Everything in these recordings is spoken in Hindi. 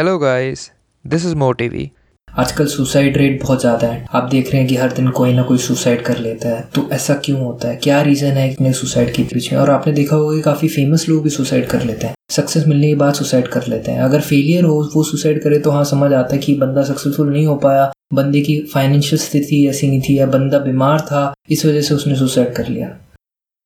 हेलो गाइस दिस इज़ मोटिवी आजकल सुसाइड रेट बहुत ज़्यादा है। आप देख रहे हैं कि हर दिन कोई ना कोई सुसाइड कर लेता है। तो ऐसा क्यों होता है? क्या रीज़न है इतने सुसाइड के पीछे? और आपने देखा होगा कि काफ़ी फ़ेमस लोग भी सुसाइड कर लेते हैं। सक्सेस मिलने के बाद सुसाइड कर लेते हैं। अगर फेलियर हो, वो सुसाइड करे तो हाँ समझ आता है कि बंदा सक्सेसफुल नहीं हो पाया। बंदे की फाइनेंशियल स्थिति ऐसी नहीं थी या बंदा बीमार था, इस वजह से उसने सुसाइड कर लिया।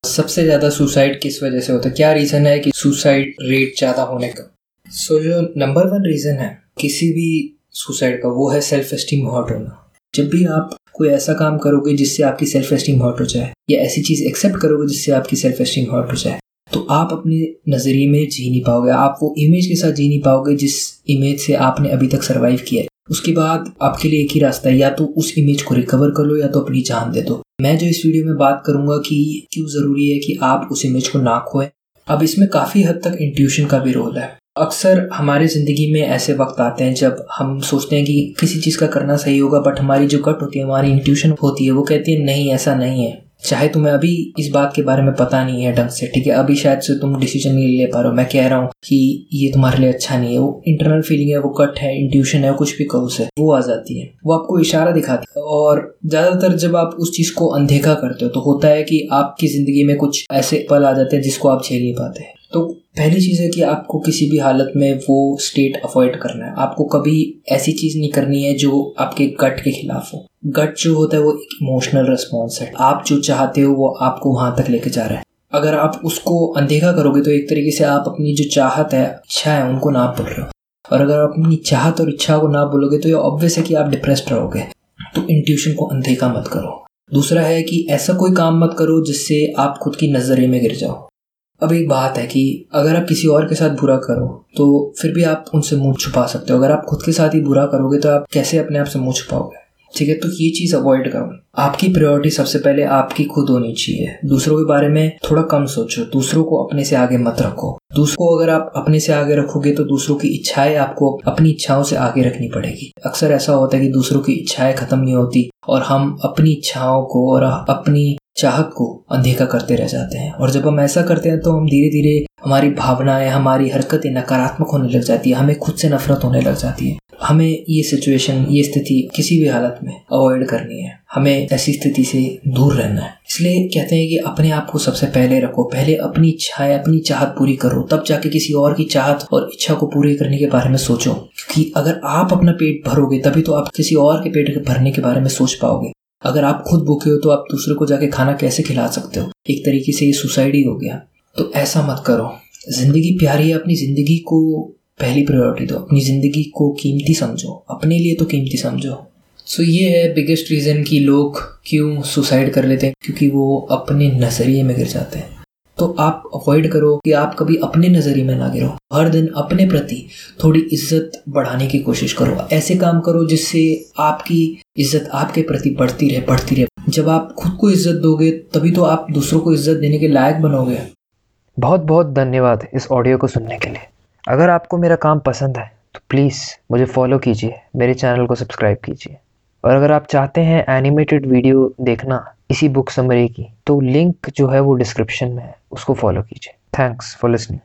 सबसे ज़्यादा सुसाइड किस वजह से होता है? क्या रीज़न है कि सुसाइड रेट ज़्यादा होने का? सो जो नंबर वन रीज़न है, किसी भी सुसाइड का, वो है सेल्फ एस्टीम हॉट होना। जब भी आप कोई ऐसा काम करोगे जिससे आपकी सेल्फ एस्टीम हॉट हो जाए, या ऐसी चीज़ एक्सेप्ट करोगे जिससे आपकी सेल्फ एस्टीम हॉट हो जाए तो आप अपने नज़रिए में जी नहीं पाओगे। आप वो इमेज के साथ जी नहीं पाओगे जिस इमेज से आपने अभी तक सर्वाइव किया है। उसके बाद आपके लिए एक ही रास्ता है, या तो उस इमेज को रिकवर कर लो, या तो अपनी जान दे दो। मैं जो इस वीडियो में बात करूँगा कि क्यों ज़रूरी है कि आप उस इमेज को ना खोएँ। अब इसमें काफ़ी हद तक इंट्यूशन का भी रोल है। अक्सर हमारे ज़िंदगी में ऐसे वक्त आते हैं जब हम सोचते हैं कि किसी चीज़ का करना सही होगा बट हमारी जो कट होती है, हमारी इंट्यूशन होती है, वो कहती है, नहीं, ऐसा नहीं है। चाहे तुम्हें अभी इस बात के बारे में पता नहीं है ढंग से, ठीक है? अभी शायद से तुम डिसीज़न नहीं ले पा रहे हो। मैं कह रहा हूँ कि ये तुम्हारे लिए अच्छा नहीं है। वो इंटरनल फीलिंग है, वो कट है इंट्यूशन है, कुछ भी कहो से वो आ जाती है। वो आपको इशारा दिखाती है। और ज़्यादातर जब आप उस चीज़ को अनदेखा करते हो तो होता है कि आपकी ज़िंदगी में कुछ ऐसे पल आ जाते हैं जिसको आप झेल नहीं पाते। तो पहली चीज़ है कि आपको किसी भी हालत में वो स्टेट अवॉइड करना है। आपको कभी ऐसी चीज़ नहीं करनी है जो आपके गट के खिलाफ हो। गट जो होता है वो एक इमोशनल रिस्पॉन्स है। आप जो चाहते हो वो आपको वहाँ तक लेके जा रहा है। अगर आप उसको अनदेखा करोगे तो एक तरीके से आप अपनी जो चाहत है, इच्छा है, उनको ना बोल रहे हो। और अगर आप अपनी चाहत और इच्छा को ना बोलोगे तो ये ऑब्वियस है कि आप डिप्रेस्ड रहोगे। तो इंट्यूशन को अनदेखा मत करो। दूसरा है कि ऐसा कोई काम मत करो जिससे आप खुद की नजरे में गिर जाओ। अब एक बात है कि अगर आप किसी और के साथ बुरा करो तो फिर भी आप उनसे मुँह छुपा सकते हो। अगर आप खुद के साथ ही बुरा करोगे तो आप कैसे अपने आप से मुँह छुपाओगे? ठीक है तो ये चीज़ अवॉइड करो। आपकी प्रायोरिटी सबसे पहले आपकी खुद होनी चाहिए। दूसरों के बारे में थोड़ा कम सोचो। दूसरों को अपने से आगे मत रखो। दूसरों को अगर आप अपने से आगे रखोगे तो दूसरों की इच्छाएँ आपको अपनी इच्छाओं से आगे रखनी पड़ेगी। अक्सर ऐसा होता है कि दूसरों की इच्छाएँ खत्म नहीं होती और हम अपनी इच्छाओं को और अपनी चाहत को अनदेखा करते रह जाते हैं। और जब हम ऐसा करते हैं तो हम धीरे धीरे हमारी भावनाएँ, हमारी हरकतें नकारात्मक होने लग जाती है। हमें खुद से नफरत होने लग जाती है। हमें ये सिचुएशन ये स्थिति किसी भी हालत में अवॉइड करनी है। हमें ऐसी स्थिति से दूर रहना है। इसलिए कहते हैं कि अपने आप को सबसे पहले रखो। पहले अपनी इच्छाएँ अपनी चाहत पूरी करो। तब जाके किसी और की चाहत और इच्छा को पूरी करने के बारे में सोचो। क्योंकि अगर आप अपना पेट भरोगे, तभी तो आप किसी और के पेट भरने के बारे में सोच पाओगे। अगर आप खुद भूखे हो तो आप दूसरे को जाके खाना कैसे खिला सकते हो? एक तरीके से ये सुसाइड ही हो गया। तो ऐसा मत करो। ज़िंदगी प्यारी है अपनी ज़िंदगी को पहली प्रायोरिटी दो। अपनी ज़िंदगी को कीमती समझो। अपने लिए तो कीमती समझो। सो so, ये है बिगेस्ट रीज़न कि लोग क्यों सुसाइड कर लेते हैं? क्योंकि वो अपने नज़रिए में गिर जाते हैं। तो आप अवॉइड करो कि आप कभी अपने नज़रिए में ना गिरो। हर दिन अपने प्रति थोड़ी इज़्ज़त बढ़ाने की कोशिश करो। ऐसे काम करो जिससे आपकी इज़्ज़त आपके प्रति बढ़ती रहे बढ़ती रहे। जब आप खुद को इज़्ज़त दोगे, तभी तो आप दूसरों को इज़्ज़त देने के लायक बनोगे। बहुत बहुत धन्यवाद इस ऑडियो को सुनने के लिए। अगर आपको मेरा काम पसंद है तो प्लीज़ मुझे फॉलो कीजिए, मेरे चैनल को सब्सक्राइब कीजिए। और अगर आप चाहते हैं एनिमेटेड वीडियो देखना इसी बुक समरी की। तो लिंक जो है वो डिस्क्रिप्शन में है। उसको फॉलो कीजिए। Thanks for listening